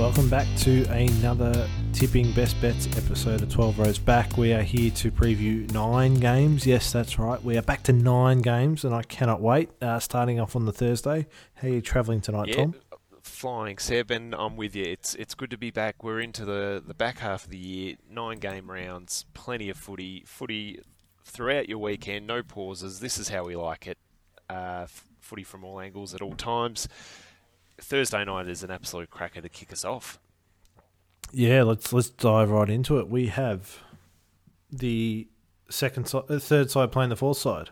Welcome back to another Tipping Best Bets episode of 12 Rows Back. We are here to preview nine games. Yes, that's right. We are back to nine games, and I cannot wait. Uh, starting off on the Thursday. How are you travelling tonight, Yeah, Tom? flying, Seb, and I'm with you. It's it's good to be back. We're into the, the back half of the year. Nine game rounds, plenty of footy, footy throughout your weekend. No pauses. This is how we like it. Uh, footy from all angles at all times. Thursday night is an absolute cracker to kick us off. Yeah, let's let's dive right into it. We have the second side, uh, third side playing the fourth side.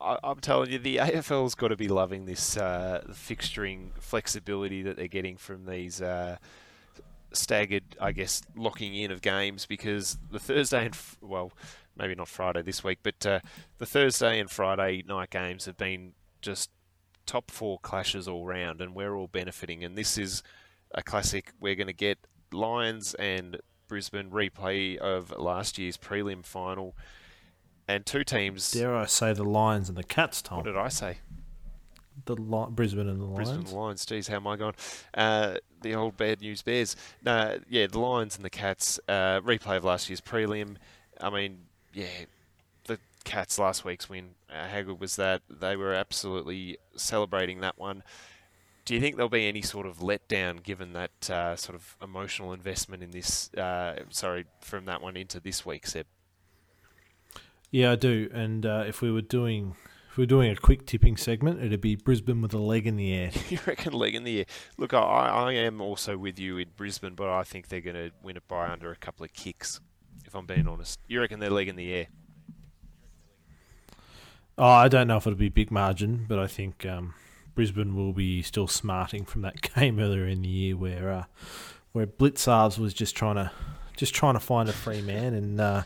I, I'm telling you, the AFL's got to be loving this uh, fixturing flexibility that they're getting from these uh, staggered, I guess, locking in of games because the Thursday and well, maybe not Friday this week, but uh, the Thursday and Friday night games have been just top four clashes all round, and we're all benefiting. And this is a classic. We're going to get Lions and Brisbane replay of last year's prelim final, and two teams. Dare I say the Lions and the Cats, Tom? What did I say? The Li- Brisbane and the Lions. Brisbane Lions. Geez, how am I going? Uh, the old bad news bears. No, yeah, the Lions and the Cats. Uh, replay of last year's prelim. I mean, yeah, the Cats last week's win. Uh, how good was that? They were absolutely celebrating that one. Do you think there'll be any sort of letdown given that uh, sort of emotional investment in this? Uh, sorry, from that one into this week, Seb. Yeah, I do. And uh, if we were doing if we were doing a quick tipping segment, it'd be Brisbane with a leg in the air. you reckon leg in the air? Look, I, I am also with you in Brisbane, but I think they're going to win it by under a couple of kicks. If I'm being honest, you reckon they're leg in the air? Oh, I don't know if it'll be a big margin, but I think um, Brisbane will be still smarting from that game earlier in the year where uh, where Blicavs was just trying to just trying to find a free man and uh,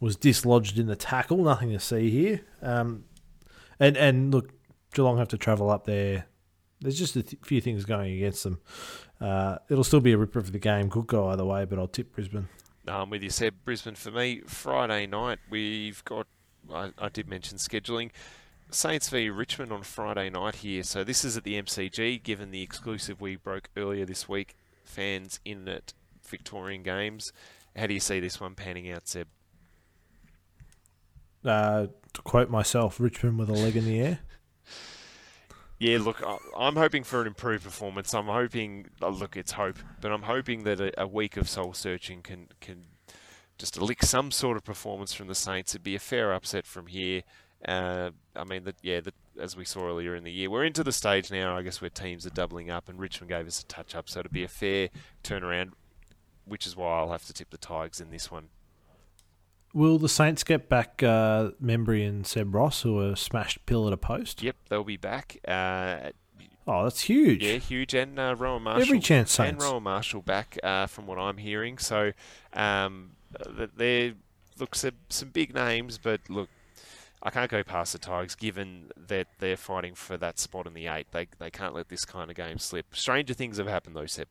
was dislodged in the tackle. Nothing to see here. Um, and and look, Geelong have to travel up there. There's just a th- few things going against them. Uh, it'll still be a ripper for the game. Could go either way, but I'll tip Brisbane. I'm with you, Seb. Brisbane for me. Friday night, we've got, I, I did mention scheduling. Saints v Richmond on Friday night here. So this is at the MCG, given the exclusive we broke earlier this week. Fans in at Victorian Games. How do you see this one panning out, Seb? Uh, to quote myself, Richmond with a leg in the air. Yeah, look, I'm hoping for an improved performance. I'm hoping, oh, look, it's hope, but I'm hoping that a, a week of soul searching can can just lick some sort of performance from the Saints. It'd be a fair upset from here. Uh, I mean, that yeah, that, as we saw earlier in the year, we're into the stage now. I guess where teams are doubling up, and Richmond gave us a touch up, so it'd be a fair turnaround. Which is why I'll have to tip the Tigers in this one. Will the Saints get back uh, Membrey and Seb Ross, who are smashed pill at a post? Yep, they'll be back. Uh, Oh, that's huge. Yeah, huge, and uh, Rowan Marshall. Every chance Saints. and. Rowan Marshall back, uh, from what I'm hearing. So, um, th- they're look some, some big names, but look, I can't go past the Tigers given that they're fighting for that spot in the eight. They they can't let this kind of game slip. Stranger things have happened though, Seb.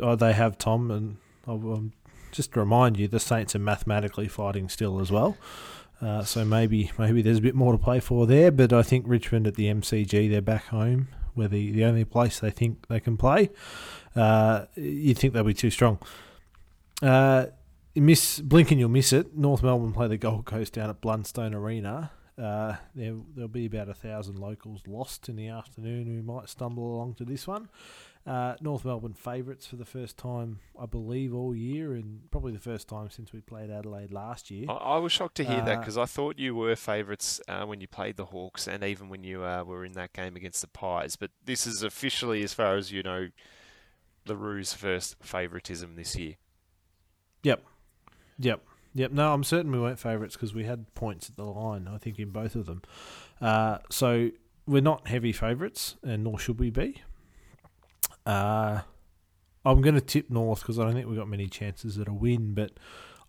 Oh, they have Tom, and um, just to remind you, the Saints are mathematically fighting still as well. Uh, so maybe maybe there's a bit more to play for there. But I think Richmond at the MCG, they're back home, where the, the only place they think they can play. Uh, you think they'll be too strong. Uh, miss blink and you'll miss it. North Melbourne play the Gold Coast down at Blundstone Arena. Uh, there, there'll be about a thousand locals lost in the afternoon who might stumble along to this one. Uh, North Melbourne favourites for the first time, I believe, all year, and probably the first time since we played Adelaide last year. I, I was shocked to hear that Uh, because I thought you were favourites uh, when you played the Hawks, and even when you uh, were in that game against the Pies. But this is officially, as far as you know, the Roos' first favouritism this year. Yep, yep, yep. No, I'm certain we weren't favourites because we had points at the line. I think in both of them. Uh, so we're not heavy favourites, and nor should we be. Uh, I'm going to tip North because I don't think we've got many chances at a win, but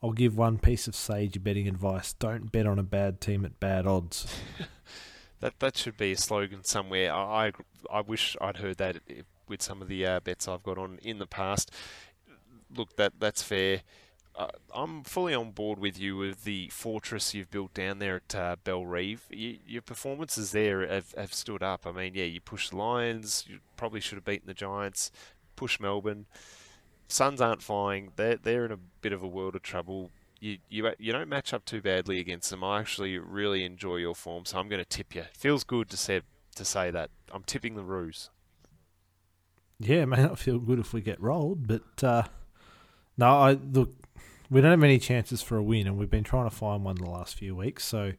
I'll give one piece of sage betting advice: don't bet on a bad team at bad odds. That that should be a slogan somewhere. I I, I wish I'd heard that with some of the uh, bets I've got on in the past. Look, that that's fair. Uh, I'm fully on board with you with the fortress you've built down there at uh, Bellerive. You, your performances there have, have stood up. I mean, yeah, you pushed the Lions. You probably should have beaten the Giants. push Melbourne. Suns aren't flying. They're they're in a bit of a world of trouble. You you you don't match up too badly against them. I actually really enjoy your form, so I'm going to tip you. Feels good to say to say that. I'm tipping the Roos. Yeah, it may not feel good if we get rolled, but uh, no, I look. We don't have any chances for a win, and we've been trying to find one the last few weeks. So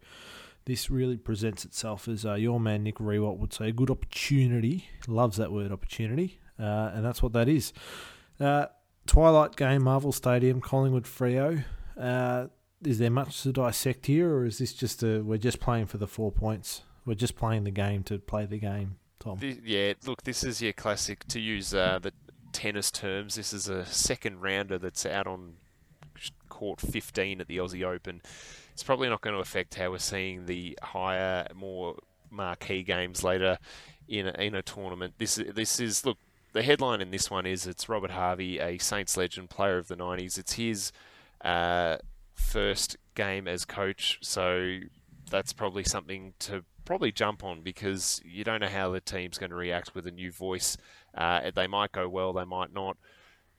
this really presents itself as uh, your man Nick Riewoldt would say, a good opportunity. Loves that word opportunity, uh, and that's what that is. Uh, Twilight game, Marvel Stadium, Collingwood Freo. Uh, is there much to dissect here, or is this just a we're just playing for the four points? We're just playing the game to play the game, Tom. The, yeah, look, this is your classic. To use uh, the tennis terms, this is a second rounder that's out on court 15 at the Aussie Open it's probably not going to affect how we're seeing the higher, more marquee games later in a, in a tournament. This this is look the headline in this one is it's Robert Harvey, a Saints legend, player of the '90s. It's his uh, first game as coach, so that's probably something to probably jump on because you don't know how the team's going to react with a new voice. Uh, they might go well, they might not.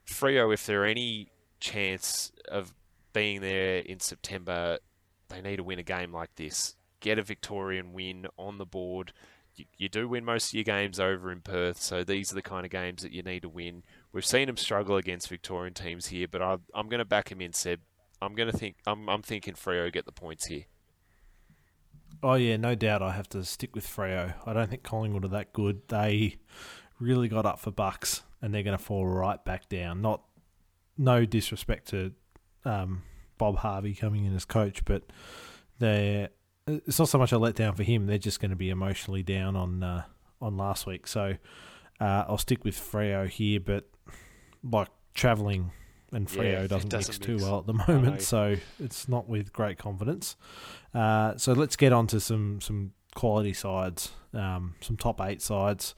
Freo, if there are any chance of being there in September, they need to win a game like this. Get a Victorian win on the board. You, you, do win most of your games over in Perth, so these are the kind of games that you need to win. We've seen them struggle against Victorian teams here, but I, am going to back him in, Seb. I'm going to think. I'm, I'm thinking Freo get the points here. Oh yeah, no doubt. I have to stick with Freo. I don't think Collingwood are that good. They really got up for bucks, and they're going to fall right back down. Not no disrespect to um, Bob Harvey coming in as coach, but they it's not so much a letdown for him. They're just going to be emotionally down on uh, on last week. So uh, I'll stick with Freo here, but like travelling and Freo yeah, doesn't, doesn't, mix, too well at the moment, so it's not with great confidence. Uh, so let's get on to some some quality sides, um, some top eight sides,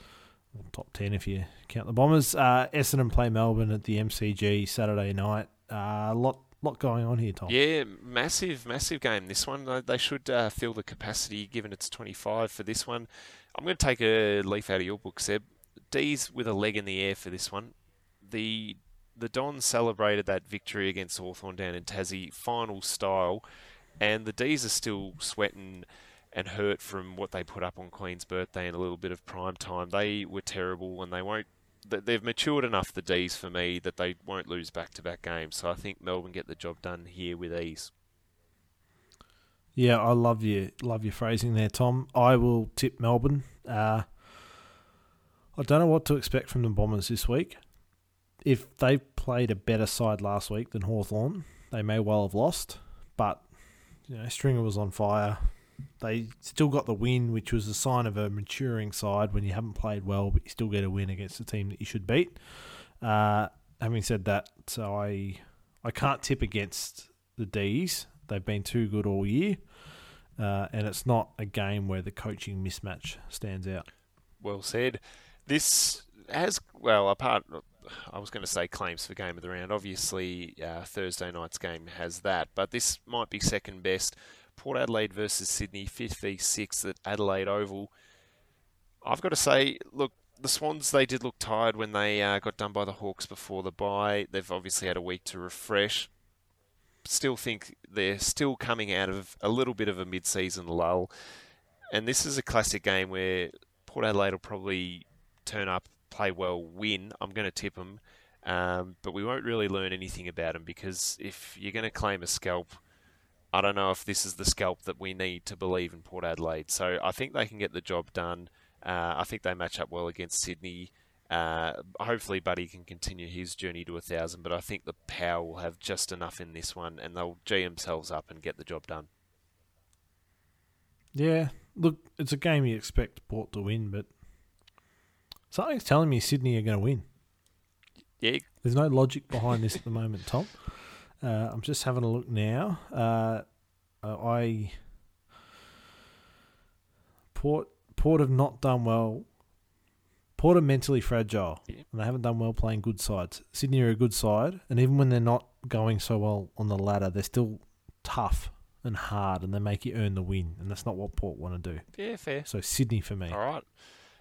top ten if you count the Bombers. Uh, Essendon play Melbourne at the MCG Saturday night. Uh, a lot lot going on here, Tom. Yeah, massive, massive game. This one, they should uh, fill the capacity given it's 25 for this one. I'm going to take a leaf out of your book, Seb. D's with a leg in the air for this one. The the Dons celebrated that victory against Hawthorn down in Tassie, final style, and the D's are still sweating and hurt from what they put up on Queen's birthday and a little bit of prime time. They were terrible and they won't they've matured enough, the D's, for me, that they won't lose back to back games. So I think Melbourne get the job done here with ease. Yeah, I love your love your phrasing there, Tom. I will tip Melbourne. Uh, I don't know what to expect from the Bombers this week. If they played a better side last week than Hawthorn, they may well have lost. But you know, Stringer was on fire. They still got the win, which was a sign of a maturing side when you haven't played well, but you still get a win against a team that you should beat. Uh, having said that, so I I can't tip against the D's. They've been too good all year, uh, and it's not a game where the coaching mismatch stands out. Well said. This has well apart. I was going to say claims for game of the round. Obviously, uh, Thursday night's game has that, but this might be second best. Port Adelaide versus Sydney, 5th v 6th at Adelaide Oval. I've got to say, look, the Swans, they did look tired when they uh, got done by the Hawks before the bye. They've obviously had a week to refresh. Still think they're still coming out of a little bit of a mid season lull. And this is a classic game where Port Adelaide will probably turn up, play well, win. I'm going to tip them. Um, but we won't really learn anything about them because if you're going to claim a scalp, I don't know if this is the scalp that we need to believe in Port Adelaide. So I think they can get the job done. Uh, I think they match up well against Sydney. Uh, hopefully, Buddy can continue his journey to a thousand, but I think the power will have just enough in this one, and they'll g themselves up and get the job done. Yeah, look, it's a game you expect Port to win, but something's telling me Sydney are going to win. Yeah, there's no logic behind this at the moment, Tom. Uh, I'm just having a look now. Uh, uh, I Port Port have not done well. Port are mentally fragile, yeah. and they haven't done well playing good sides. Sydney are a good side, and even when they're not going so well on the ladder, they're still tough and hard, and they make you earn the win, and that's not what Port want to do. Yeah, fair. So Sydney for me. All right.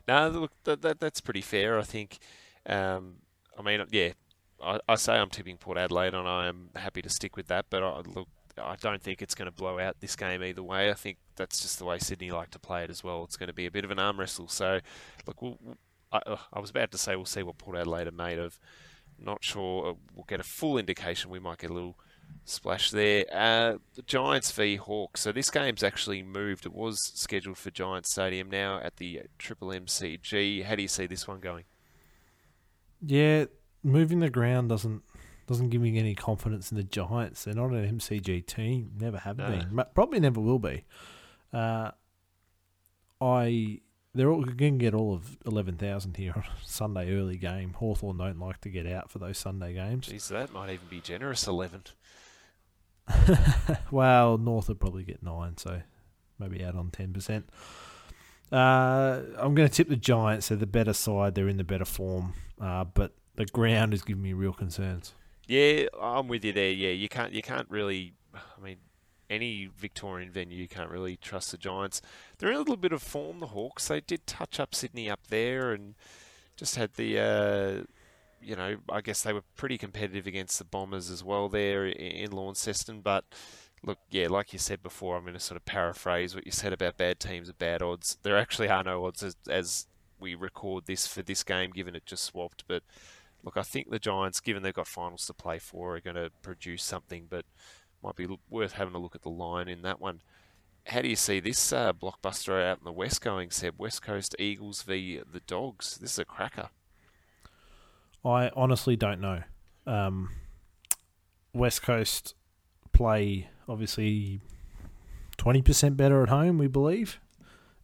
No, look, that, that that's pretty fair. I think um, I mean, yeah, I, I say I'm tipping Port Adelaide, and I am happy to stick with that. But I, look, I don't think it's going to blow out this game either way. I think that's just the way Sydney like to play it as well. It's going to be a bit of an arm wrestle. So, look, we'll, I, I was about to say we'll see what Port Adelaide are made of. Not sure uh, we'll get a full indication. We might get a little splash there. Uh, the Giants v Hawks. So this game's actually moved. It was scheduled for Giants Stadium now at the Triple MCG. How do you see this one going? Yeah, moving the ground doesn't doesn't give me any confidence in the Giants. They're not an MCG team. Never have no. been. Probably never will be. Uh, I they're all going to get all of eleven thousand here on Sunday early game. Hawthorn don't like to get out for those Sunday games. Jeez, that might even be generous. Eleven. well, North would probably get nine, so maybe add on ten percent. Uh, I'm going to tip the Giants. They're the better side. They're in the better form, uh, but the ground is giving me real concerns. Yeah, I'm with you there. Yeah, you can't you can't really. I mean, any Victorian venue, you can't really trust the Giants. They're in a little bit of form, the Hawks. They did touch up Sydney up there and just had the, uh, you know, I guess they were pretty competitive against the Bombers as well there in Launceston. But look, yeah, like you said before, I'm going to sort of paraphrase what you said about bad teams at bad odds. There actually are no odds as, as we record this for this game, given it just swapped. But look, I think the Giants, given they've got finals to play for, are going to produce something. But might be worth having a look at the line in that one. How do you see this uh, blockbuster out in the west going, Seb? West Coast Eagles v the Dogs. This is a cracker. I honestly don't know. Um, west Coast play obviously twenty percent better at home, we believe.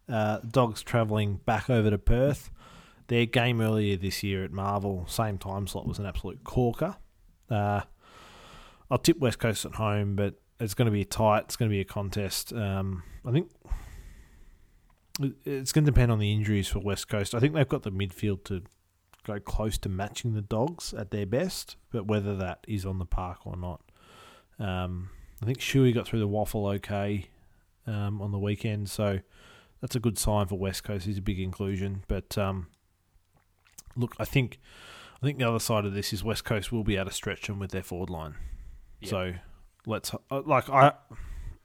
Uh, Dogs travelling back over to Perth. Their game earlier this year at Marvel, same time slot, was an absolute corker. Uh, I'll tip West Coast at home, but it's going to be tight. It's going to be a contest. Um, I think it's going to depend on the injuries for West Coast. I think they've got the midfield to go close to matching the Dogs at their best, but whether that is on the park or not. Um, I think Shuey got through the WAFL okay um, on the weekend, so that's a good sign for West Coast. He's a big inclusion, but um, look, I think I think the other side of this is West Coast will be able to stretch them with their forward line. So let's uh, like I.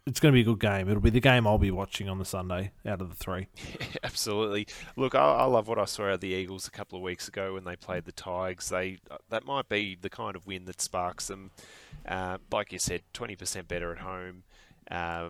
It's going to be a good game. It'll be the game I'll be watching on the Sunday out of the three. absolutely. Look, I, I, love what I saw out of the Eagles a couple of weeks ago when they played the Tigers. They uh, that might be the kind of win that sparks them. Uh, like you said, twenty percent better at home. Uh,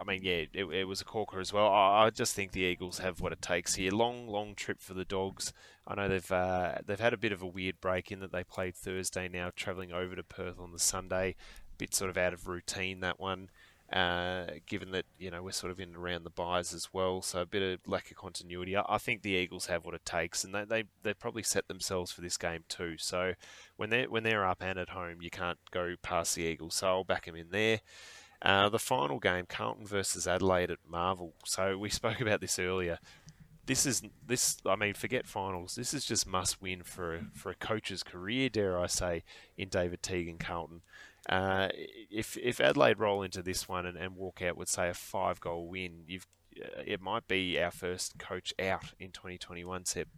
I mean, yeah, it, it, was a corker as well. I, I, just think the Eagles have what it takes here. Long, long trip for the Dogs. I know they've uh, they've had a bit of a weird break in that they played Thursday now, travelling over to Perth on the Sunday. Bit sort of out of routine that one, uh, given that you know we're sort of in around the byes as well, so a bit of lack of continuity. I, I think the Eagles have what it takes, and they they they probably set themselves for this game too. So when they when they're up and at home, you can't go past the Eagles. So I'll back them in there. Uh, the final game, Carlton versus Adelaide at Marvel. So we spoke about this earlier. This is this. I mean, forget finals. This is just must win for a, for a coach's career, dare I say, in David Teague and Carlton. Uh, if if Adelaide roll into this one and, and walk out with say a five goal win, you've uh, it might be our first coach out in 2021. Seb.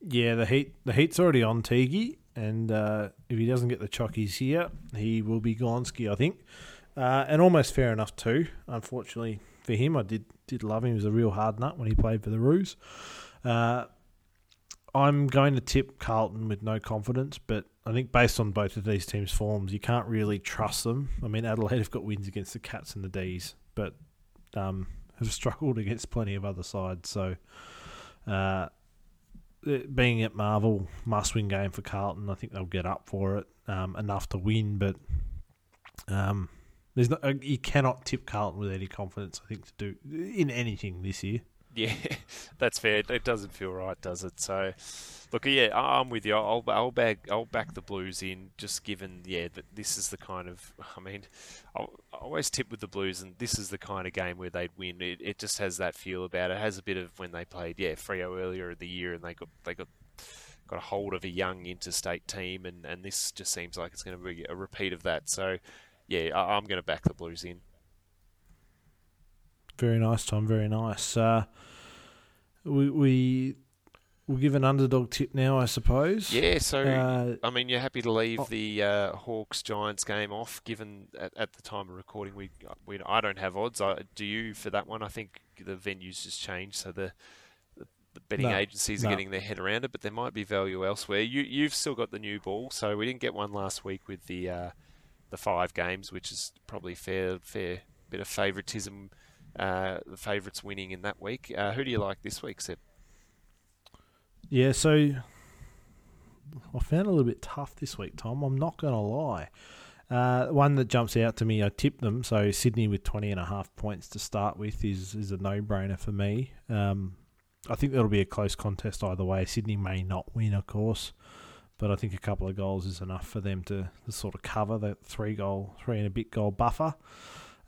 Yeah, the heat the heat's already on Teague, and uh, if he doesn't get the chockies here, he will be Gonski, I think. Uh, and almost fair enough too. Unfortunately for him, I did did love him. He was a real hard nut when he played for the Roos. Uh, I'm going to tip Carlton with no confidence, but I think based on both of these teams' forms, you can't really trust them. I mean, Adelaide have got wins against the Cats and the D's, but um, have struggled against plenty of other sides. So being at Marvel, must win game for Carlton. I think they'll get up for it um, enough to win, but um, there's no, uh, you cannot tip Carlton with any confidence. I think to do in anything this year. Yeah, that's fair. It doesn't feel right, does it? So, look, yeah, I'm with you. I'll I'll back I'll back the Blues in, just given yeah that this is the kind of I mean, i always tip with the Blues, and this is the kind of game where they'd win. It, it just has that feel about it. it. Has a bit of when they played yeah Freo earlier in the year, and they got they got got a hold of a young interstate team, and and this just seems like it's going to be a repeat of that. So, yeah, I, I'm going to back the Blues in. Very nice, Tom. Very nice. Uh, we we we'll give an underdog tip now, I suppose. Yeah, so Uh, I mean, you're happy to leave oh. the uh, Hawks Giants game off, given at, at the time of recording we we I don't have odds. I, do you for that one? I think the venues just changed, so the the, the betting No, agencies are no. getting their head around it, but there might be value elsewhere. You you've still got the new ball, so we didn't get one last week with the uh, the five games, which is probably fair fair bit of favouritism. Uh, the favourites winning in that week. Uh, who do you like this week, Seb? Yeah, so I found it a little bit tough this week, Tom. I'm not going to lie. Uh, one that jumps out to me, I tipped them. So Sydney with 20 and a half points to start with is, is a no-brainer for me. Um, I think that'll be a close contest either way. Sydney may not win, of course, but I think a couple of goals is enough for them to, to sort of cover that three goal, three and a bit goal buffer.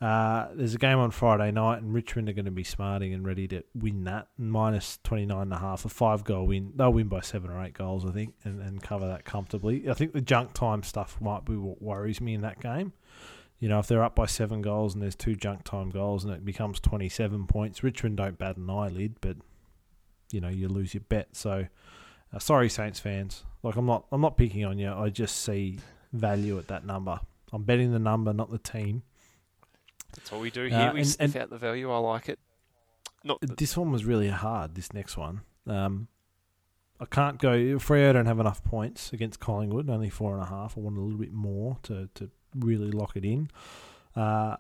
Uh, there's a game on Friday night, and Richmond are going to be smarting and ready to win that. Minus 29 and a half, a five goal win. They'll win by seven or eight goals, I think, and, and cover that comfortably. I think the junk time stuff might be what worries me in that game. You know, if they're up by seven goals and there's two junk time goals and it becomes 27 points, Richmond don't bat an eyelid, but, you know, you lose your bet. So, uh, sorry, Saints fans. Like, I'm not, I'm not picking on you. I just see value at that number. I'm betting the number, not the team. That's all we do Uh, here. we and- sniff and- out the value. I like it. Not This one was really hard. This next one, um, I can't go. Freo don't have enough points against Collingwood. Only four and a half. I want a little bit more to to really lock it in. Uh,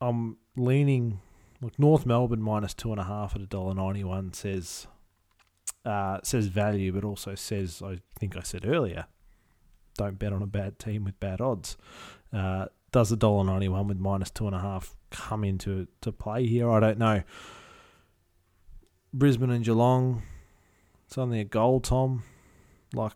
I'm leaning. Look, North Melbourne minus two and a half at a dollar ninety one says uh, says value, but also says I think I said earlier, don't bet on a bad team with bad odds. Uh, does a dollar ninety one with minus two and a half come into to play here? I don't know. Brisbane and Geelong, it's only a goal, Tom. Like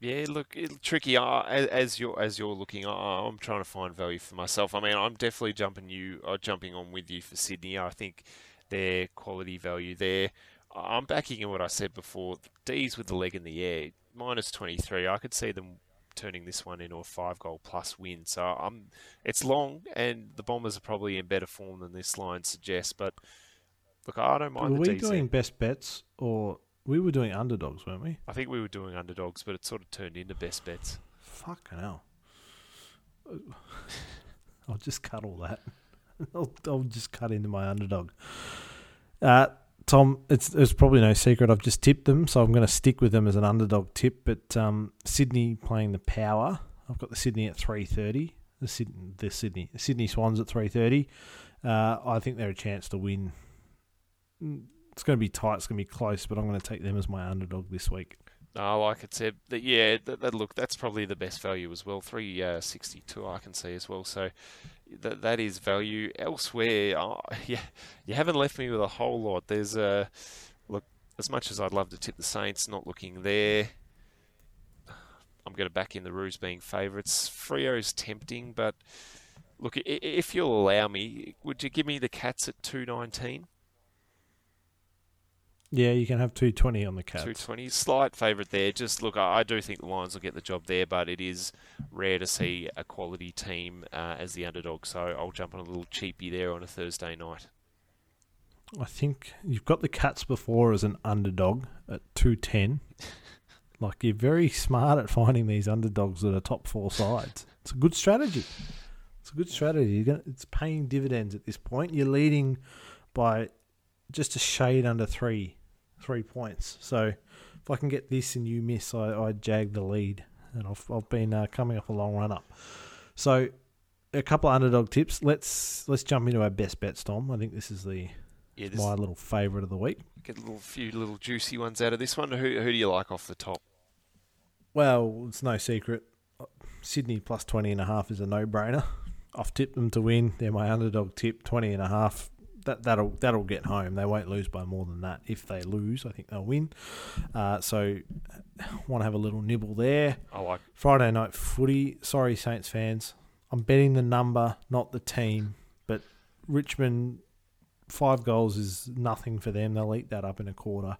Yeah, look, tricky. Uh, as, as you're as you're looking, uh, I'm trying to find value for myself. I mean, I'm definitely jumping you, uh, jumping on with you for Sydney. I think their quality value there. I'm backing in what I said before. D's with the leg in the air, minus 23. I could see them turning this one into a five goal plus win. So I'm. It's long, and the Bombers are probably in better form than this line suggests. But look, I don't mind were we D's. doing best bets or we were doing underdogs, weren't we? I think we were doing underdogs, but it sort of turned into best bets. Fucking hell. I'll just cut all that. I'll, I'll just cut into my underdog. Uh, Tom, it's it's probably no secret. I've just tipped them, so I'm going to stick with them as an underdog tip. But um, Sydney playing the Power. I've got the Sydney at three thirty. The Sydney, the Sydney, Sydney Swans at three thirty. Uh, I think they're a chance to win. Mm, It's going to be tight. It's going to be close, but I'm going to take them as my underdog this week. No, like it said, that yeah, that, that look, that's probably the best value as well. Three uh, sixty two, I can see as well. So that that is value. Elsewhere, oh, yeah, you haven't left me with a whole lot. There's a look. As much as I'd love to tip the Saints, not looking there. I'm going to back in the Roos being favourites. Freo's tempting, but look, i- i- if you'll allow me, would you give me the Cats at two nineteen? Yeah, you can have two twenty on the Cats. 220. Slight favourite there. Just look, I, I do think the Lions will get the job there, but it is rare to see a quality team uh, as the underdog. So I'll jump on a little cheapy there on a Thursday night. I think you've got the Cats before as an underdog at two ten. like you're very smart at finding these underdogs that are top four sides. It's a good strategy. It's a good strategy. You're gonna, it's paying dividends at this point. You're leading by just a shade under three three points. So if I can get this and you miss, I, I jag the lead, and I've I've been uh, coming off a long run up. So a couple of underdog tips. Let's let's jump into our best bets, Tom. I think this is the Yeah, this, my little favourite of the week. get a little few little juicy ones out of this one. Who, who do you like off the top? Well, it's no secret. Sydney plus 20 and a half is a no-brainer. I've tipped them to win. They're my underdog tip, 20 and a half. That, that'll that'll get home. They won't lose by more than that. If they lose, I think they'll win. Uh, so, want to have a little nibble there. I like. Friday night footy. Sorry, Saints fans. I'm betting the number, not the team. But Richmond, five goals is nothing for them. They'll eat that up in a quarter.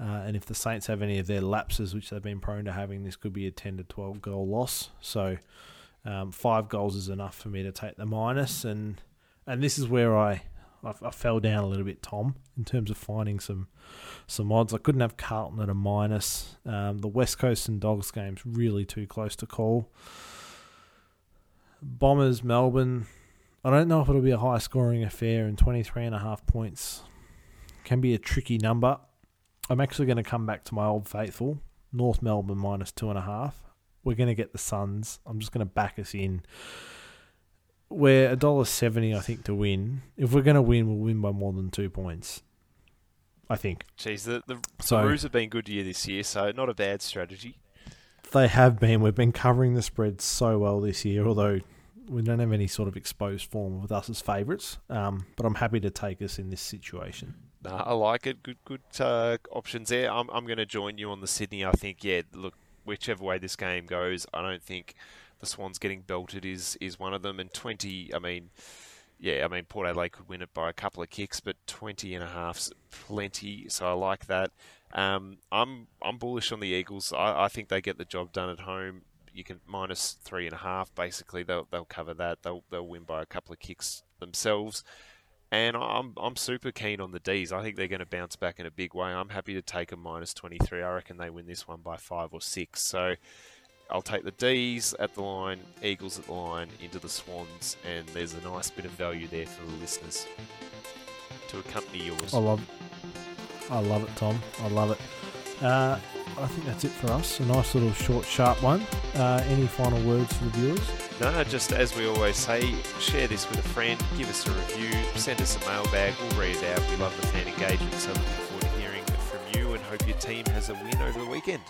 Uh, and if the Saints have any of their lapses, which they've been prone to having, this could be a 10 to 12 goal loss. So um, five goals is enough for me to take the minus. And and this is where I I, I, fell down a little bit, Tom, in terms of finding some some odds. I couldn't have Carlton at a minus. Um, the West Coast and Dogs game's really too close to call. Bombers, Melbourne. I don't know if it'll be a high scoring affair, and 23 and a half points can be a tricky number. I'm actually going to come back to my old faithful, North Melbourne minus two and a half. We're going to get the Suns. I'm just going to back us in. We're a dollar seventy, I think, to win. If we're going to win, we'll win by more than two points. I think. Jeez, the the, so, the Roos have been good to you this year, so not a bad strategy. They have been. We've been covering the spread so well this year, although we don't have any sort of exposed form with us as favourites. Um, but I'm happy to take us in this situation. I like it. Good, good uh, options there. I'm, I'm going to join you on the Sydney. I think, yeah, look, whichever way this game goes, I don't think the Swans getting belted is is one of them. And 20, I mean, yeah, I mean, Port Adelaide could win it by a couple of kicks, but 20 and a half's plenty. So I like that. Um, I'm I'm bullish on the Eagles. I, I think they get the job done at home. You can minus three and a half. Basically, they'll they'll cover that. They'll they'll win by a couple of kicks themselves. And I'm I'm super keen on the D's. I think they're going to bounce back in a big way. I'm happy to take a minus 23. I reckon they win this one by five or six. So I'll take the D's at the line, Eagles at the line, into the Swans, and there's a nice bit of value there for the listeners to accompany yours. I love. I love it, Tom. I love it. Uh, I think that's it for us. A nice little short, sharp one. Uh, any final words for the viewers? No, just as we always say, share this with a friend, give us a review, send us a mailbag, we'll read it out. We love the fan engagement, so looking forward to hearing from you and hope your team has a win over the weekend.